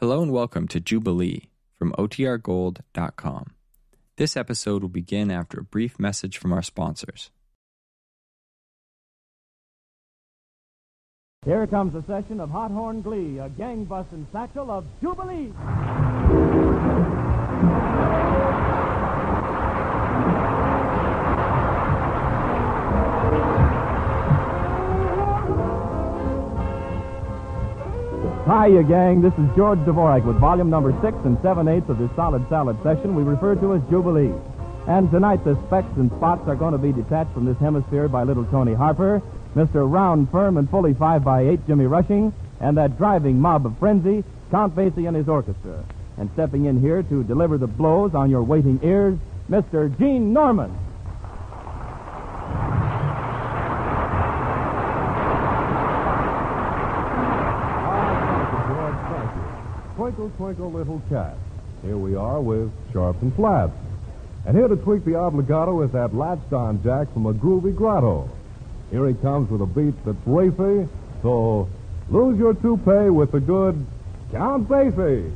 Hello and welcome to Jubilee from OTRGold.com. This episode will begin after a brief message from our sponsors. Here comes a session of Hot Horn Glee, a gang-busting satchel of Jubilee. Hiya, gang. This is George Dvorak with volume number six and seven eighths of this solid salad session we refer to as Jubilee. And tonight the specks and spots are going to be detached from this hemisphere by little Toni Harper, Mr. Round, Firm, and Fully 5 by 8 Jimmy Rushing, and that driving mob of frenzy, Count Basie and his orchestra. And stepping in here to deliver the blows on your waiting ears, Mr. Gene Norman. Ah, thank you, George. Thank you. Twinkle, twinkle, little cat. Here we are with sharps and flats. And here to tweak the obligato is that latched-on jack from a groovy grotto. Here he comes with a beat that's racy, so lose your toupee with the good Count Basie.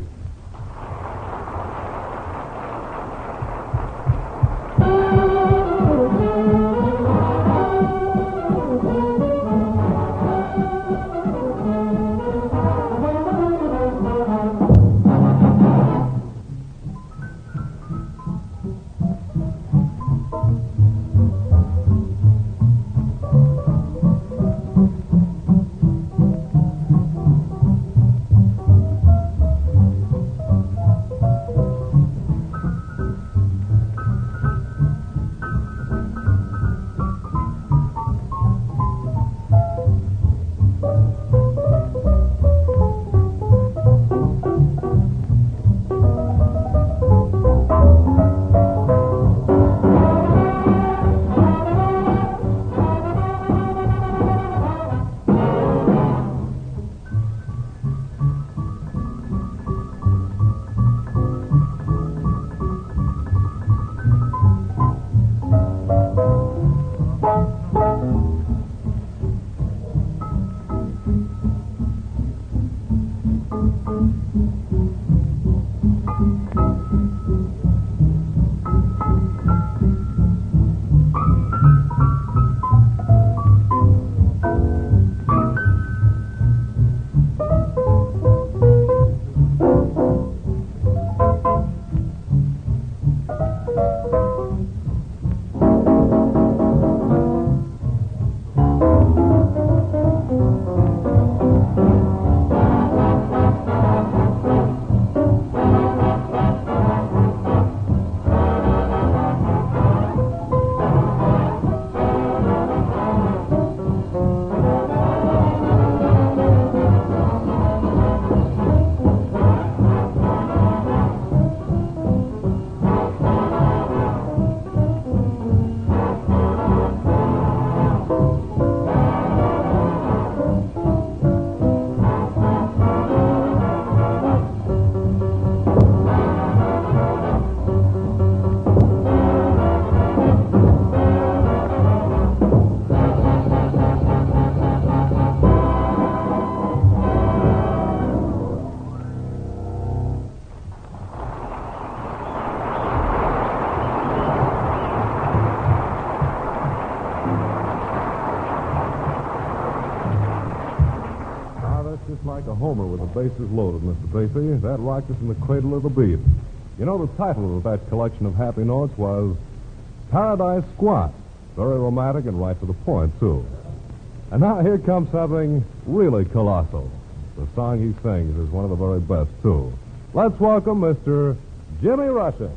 Like a homer with the bases loaded, Mr. Basie. That rocked us in the cradle of the beat. You know, the title of that collection of happy notes was Paradise Squat. Very romantic and right to the point, too. And now here comes something really colossal. The song he sings is one of the very best, too. Let's welcome Mr. Jimmy Rushing.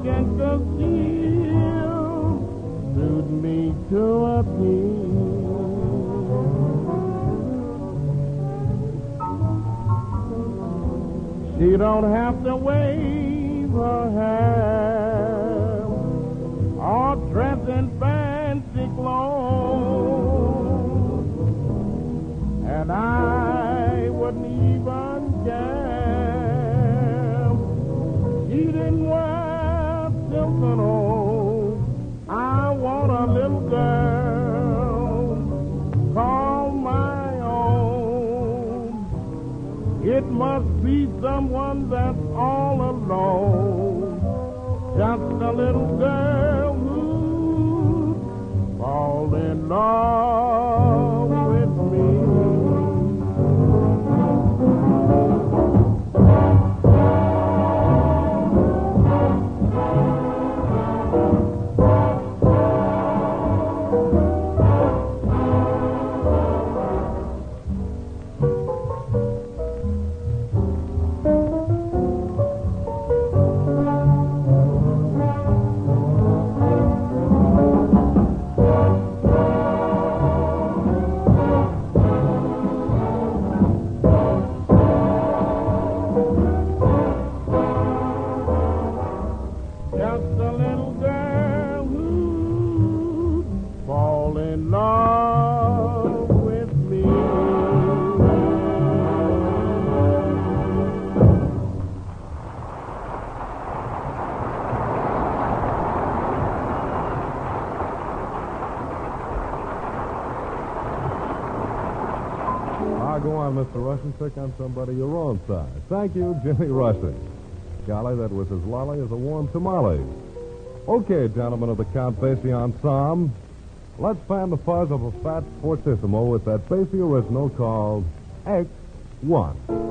she can conceal, suit me to a T. She don't have to wave her hair or dress in fancy clothes. And I someone Pick on somebody your own size. Thank you, Jimmy Rushing. Golly, that was as lolly as a warm tamale. Okay, gentlemen of the Count Basie Ensemble, let's fan the fuzz of a fat fortissimo with that Basie original called X1.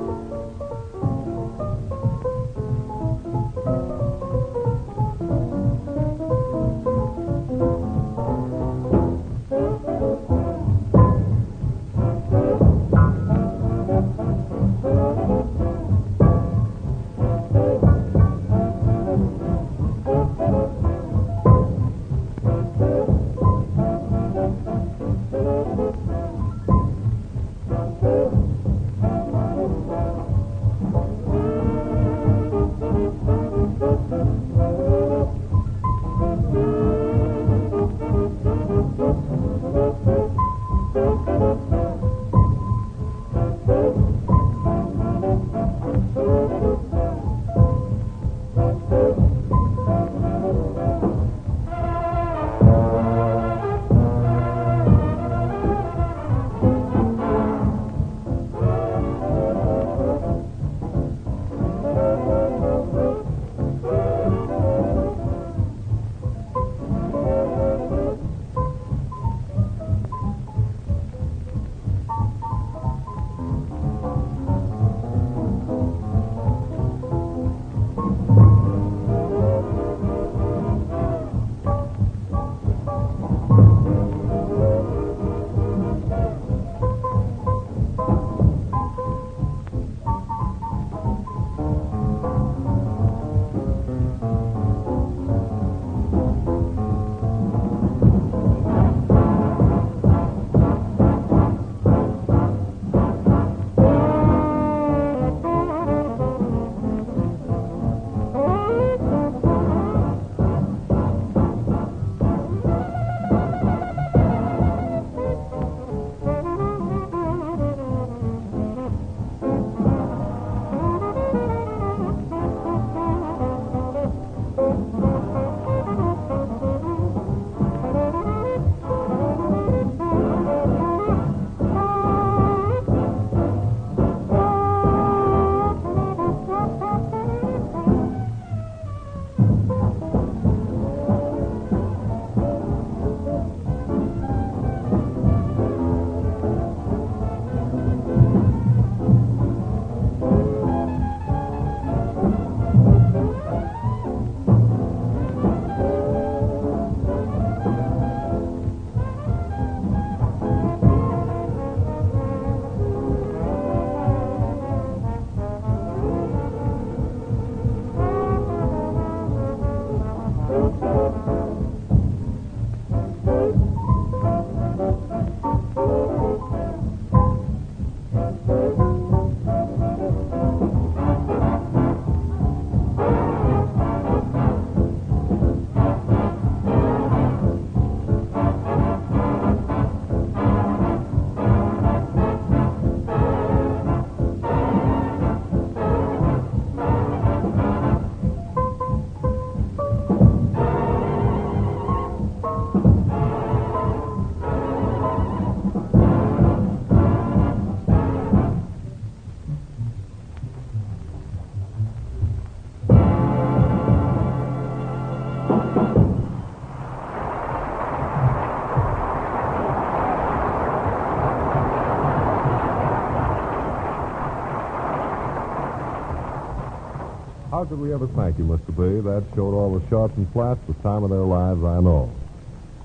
How could we ever thank you, Mr. B? That showed all the sharps and flats the time of their lives, I know.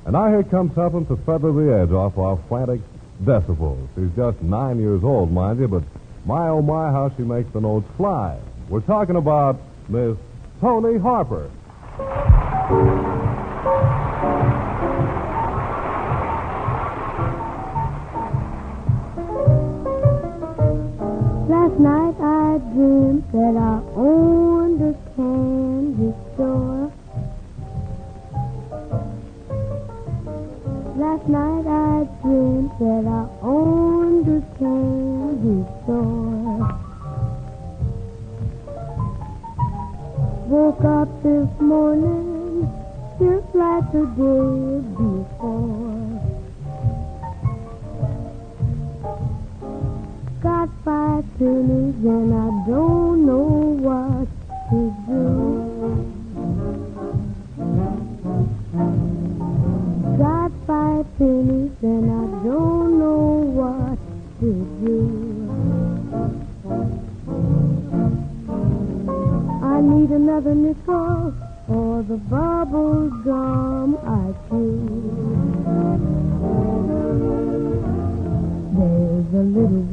And now here comes something to feather the edge off our frantic decibels. She's just nine years old, mind you, but my oh my, how she makes the notes fly. We're talking about Miss Toni Harper. Last night I dreamed that I owned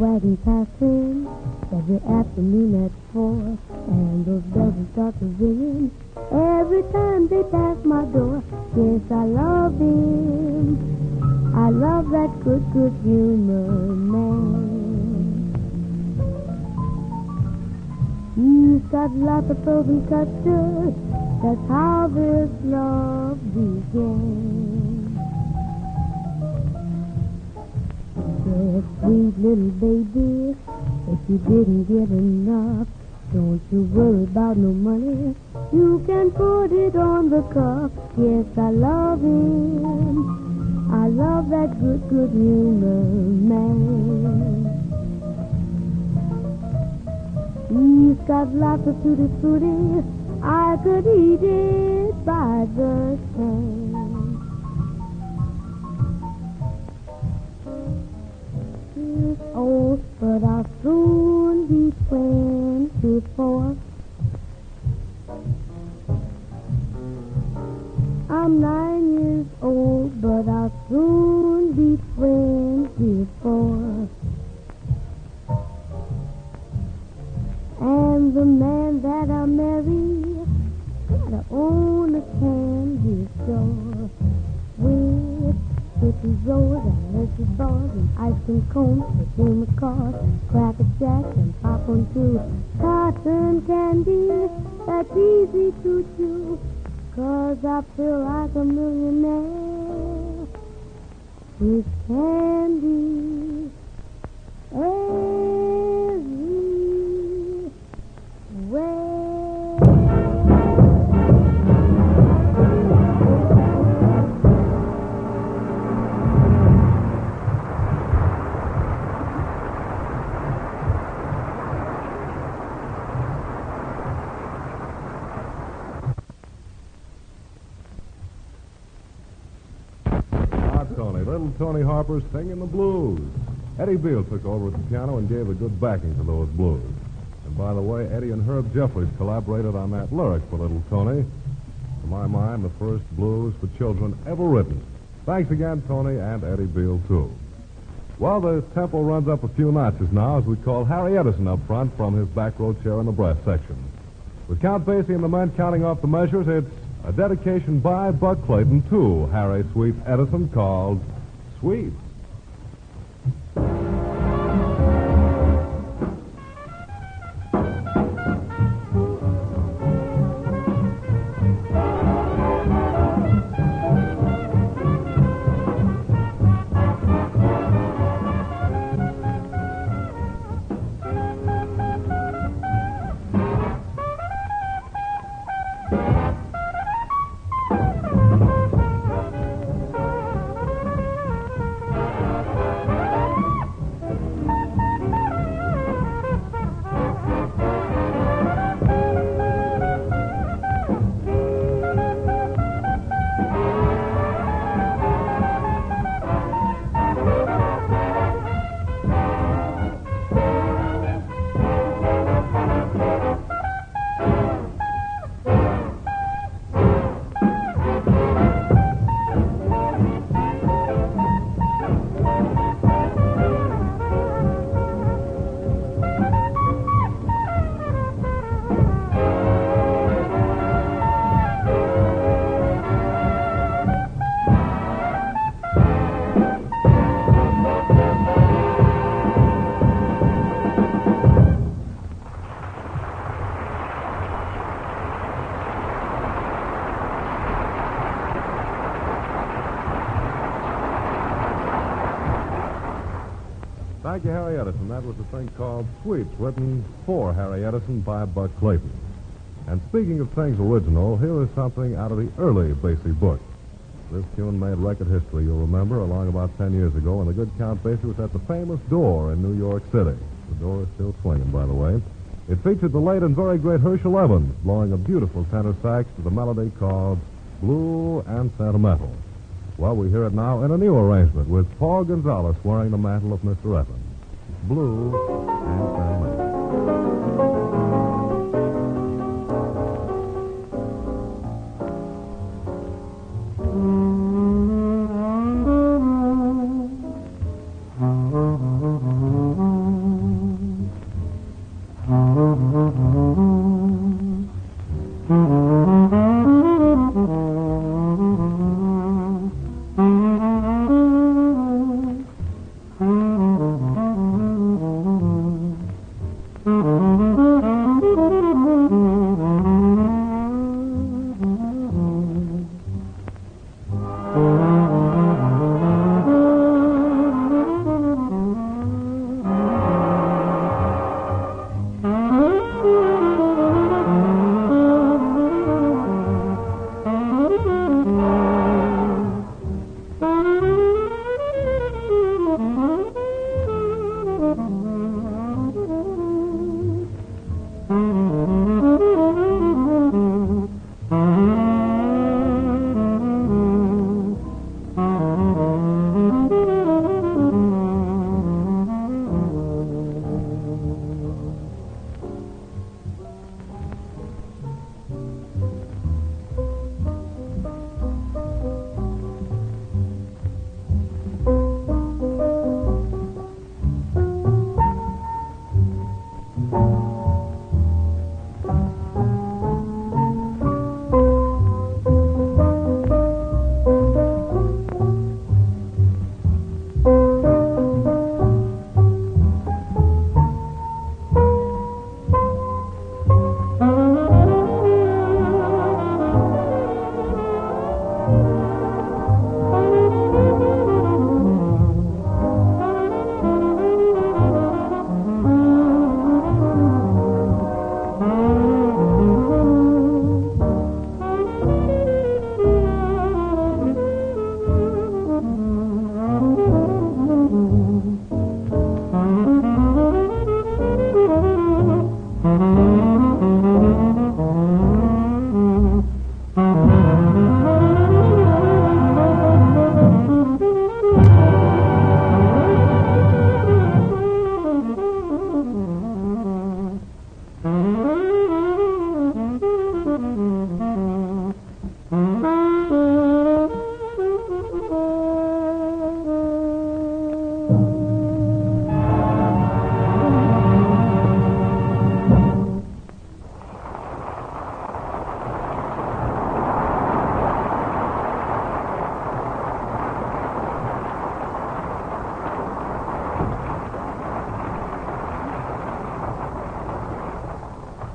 wagon passing every afternoon at four, and those bells will start to ring every time they pass my door. Yes, I love him. I love that good, good humor man. He's got lots of frozen custard. That's how this love began. Yes, sweet little baby, if you didn't get enough, don't you worry about no money. You can put it on the cuff. Yes, I love him. I love that good, good humor man. He's got lots of tutti frutti. I could eat it by the can. Toni, little Toni Harper singing the blues. Eddie Beal took over at the piano and gave a good backing to those blues. And by the way, Eddie and Herb Jeffries collaborated on that lyric for little Toni. To my mind, the first blues for children ever written. Thanks again, Toni, and Eddie Beal, too. Well, the tempo runs up a few notches now as we call Harry Edison up front from his back row chair in the brass section. With Count Basie and the men counting off the measures, it's a dedication by Buck Clayton to Harry Sweet Edison called Sweet. Thing called Sweets, written for Harry Edison by Buck Clayton. And speaking of things original, here is something out of the early Basie book. This tune made record history, you'll remember, along about 10 years ago when the good Count Basie was at the famous door in New York City. The door is still swinging, by the way. It featured the late and very great Herschel Evans blowing a beautiful tenor sax to the melody called Blue and Sentimental. Well, we hear it now in a new arrangement with Paul Gonsalves wearing the mantle of Mr. Evans. Blue and uh,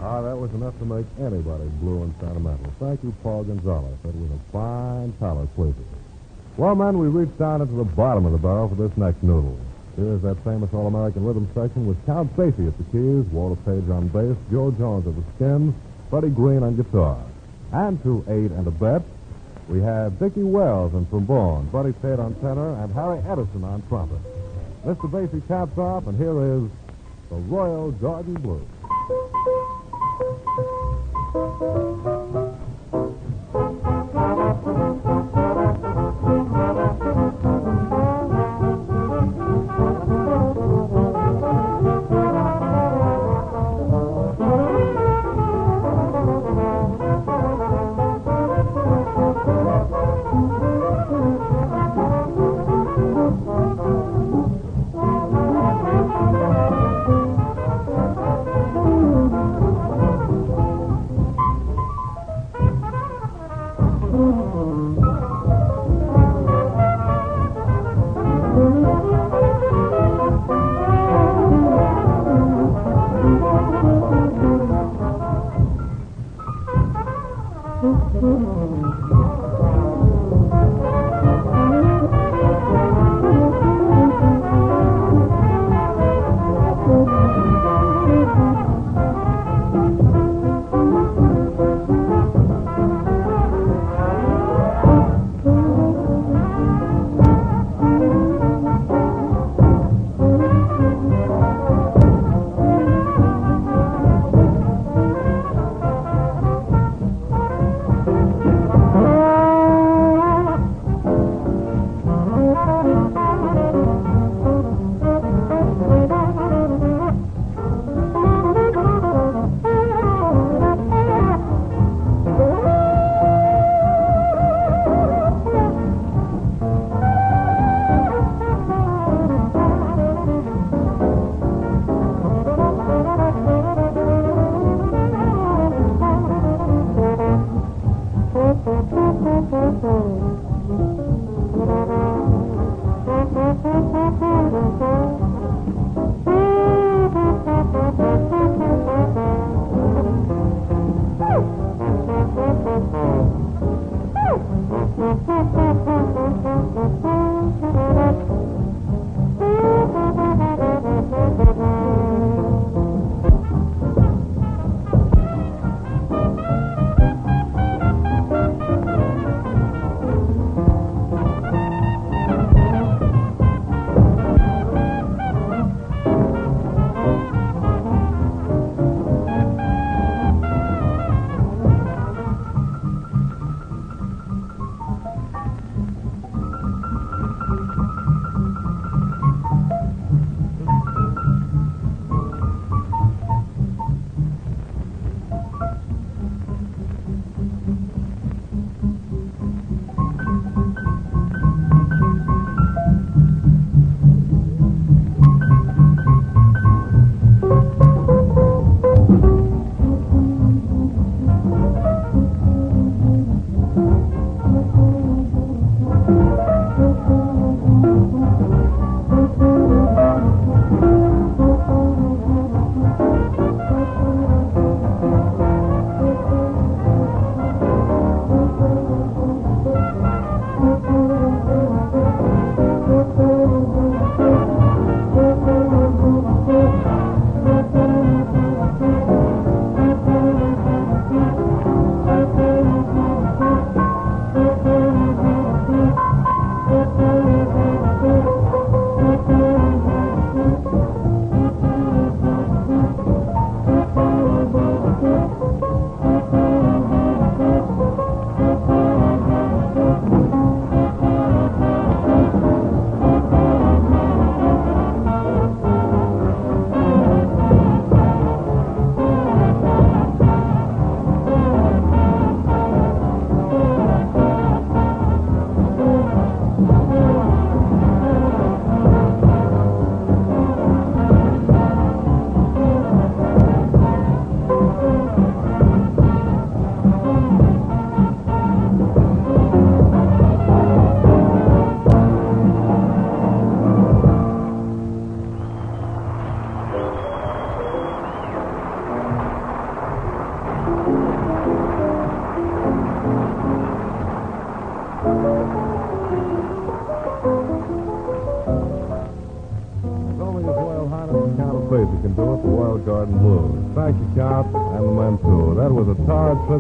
Ah, that was enough to make anybody blue and sentimental. Thank you, Paul Gonsalves. That was a fine palate pleaser. Well, men, we reached down into the bottom of the barrel for this next noodle. Here's that famous All-American rhythm section with Count Basie at the keys, Walter Page on bass, Jo Jones at the skins, Freddie Green on guitar. And to aid and abet, we have Dickie Wells on trombone, Buddy Tate on tenor, and Harry Edison on trumpet. Mr. Basie caps off, and here is the Royal Garden Blues. It's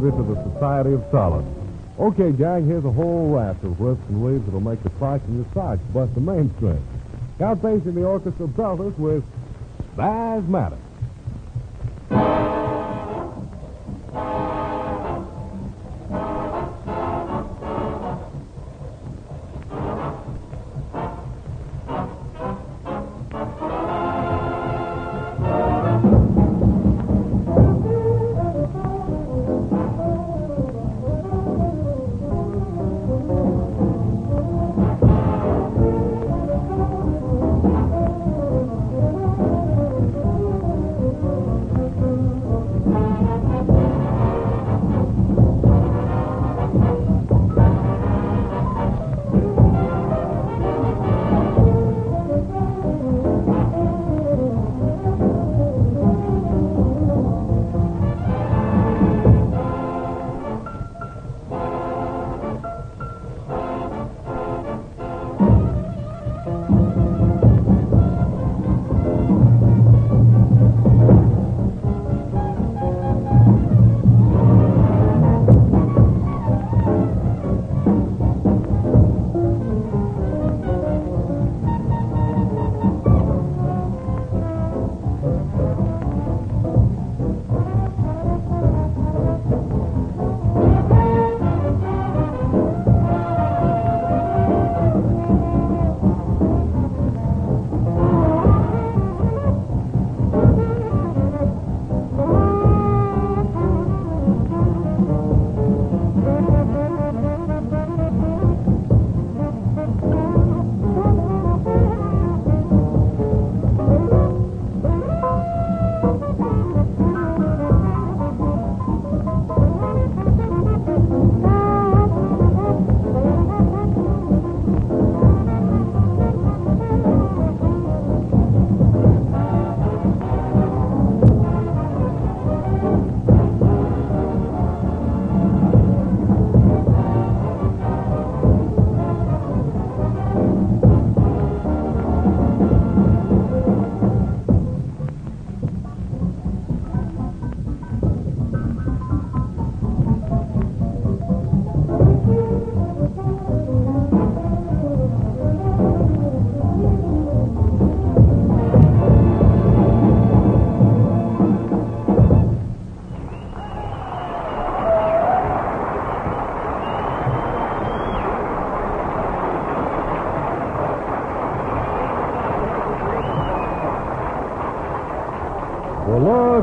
a to the Society of Solid. Okay, gang, here's a whole raft of riffs and leads that'll make the price in your sax bust the mainstream. Now facing the orchestra belt us with Asthmatic. Well,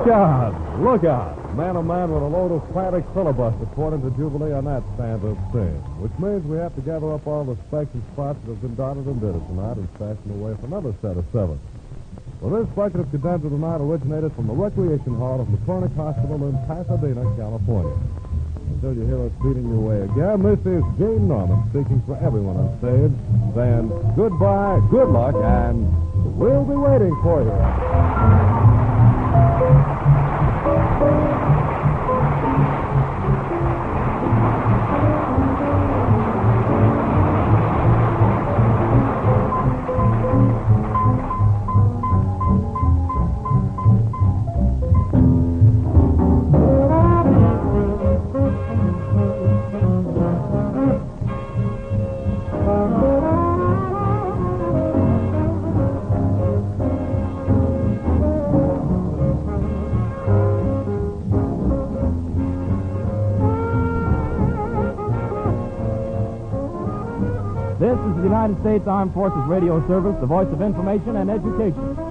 look out. Look out. Man of man with a load of frantic filibuster poured into Jubilee on that stand-up scene. Which means we have to gather up all the specks and spots that have been dotted and ditted tonight and stash them away for another set of seven. Well, this bucket of cadenza tonight originated from the Recreation Hall of McCornack Hospital in Pasadena, California. Until you hear us beating your way again, this is Gene Norman speaking for everyone on stage, saying goodbye, good luck, and we'll be waiting for you. United States Armed Forces Radio Service, the voice of information and education.